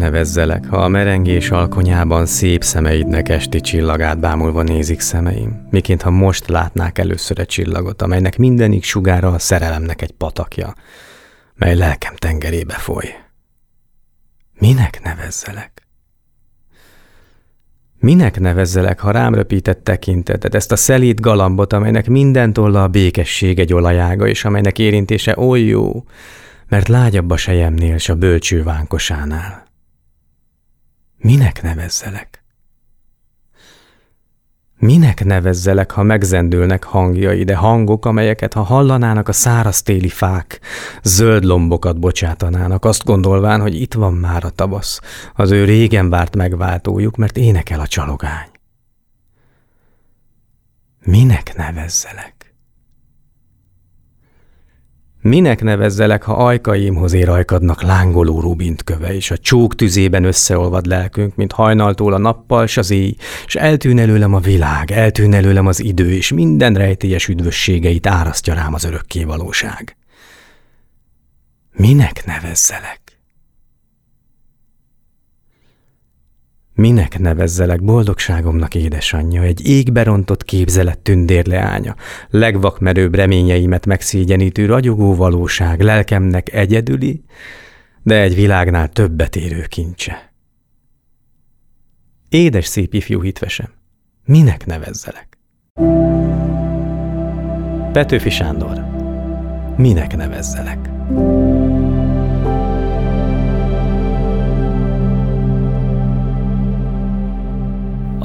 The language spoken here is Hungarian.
Nevezzelek, ha a merengés alkonyában szép szemeidnek esti csillagát bámulva nézik szemeim, miként ha most látnák először egy csillagot, amelynek mindenik sugára a szerelemnek egy patakja, mely lelkem tengerébe foly. Minek nevezzelek? Minek nevezzelek, ha rám röpített tekinteted, ezt a szelíd galambot, amelynek minden tolla a békesség egy olajága, és amelynek érintése oly jó, mert lágyabb a sejemnél s a bölcső vánkosánál. Minek nevezzelek? Minek nevezzelek, ha megzendülnek hangjai, de hangok, amelyeket, ha hallanának a száraz téli fák, zöld lombokat bocsátanának, azt gondolván, hogy itt van már a tavasz, az ő régen várt megváltójuk, mert énekel a csalogány. Minek nevezzelek? Minek nevezzelek, ha ajkaimhoz ér ajkadnak lángoló rubint köve, és a csók tüzében összeolvad lelkünk, mint hajnaltól a nappal s az éj, és eltűn előlem a világ, eltűn előlem az idő, és minden rejtélyes üdvösségeit árasztja rám az örökké valóság. Minek nevezzelek? Minek nevezzelek boldogságomnak édesanyja, egy égbe rontott képzelet tündérleánya, legvakmerőbb reményeimet megszégyenítő ragyogó valóság, lelkemnek egyedüli, de egy világnál többet érő kincse. Édes szép ifjú hitvesem, minek nevezzelek? Petőfi Sándor, minek nevezzelek?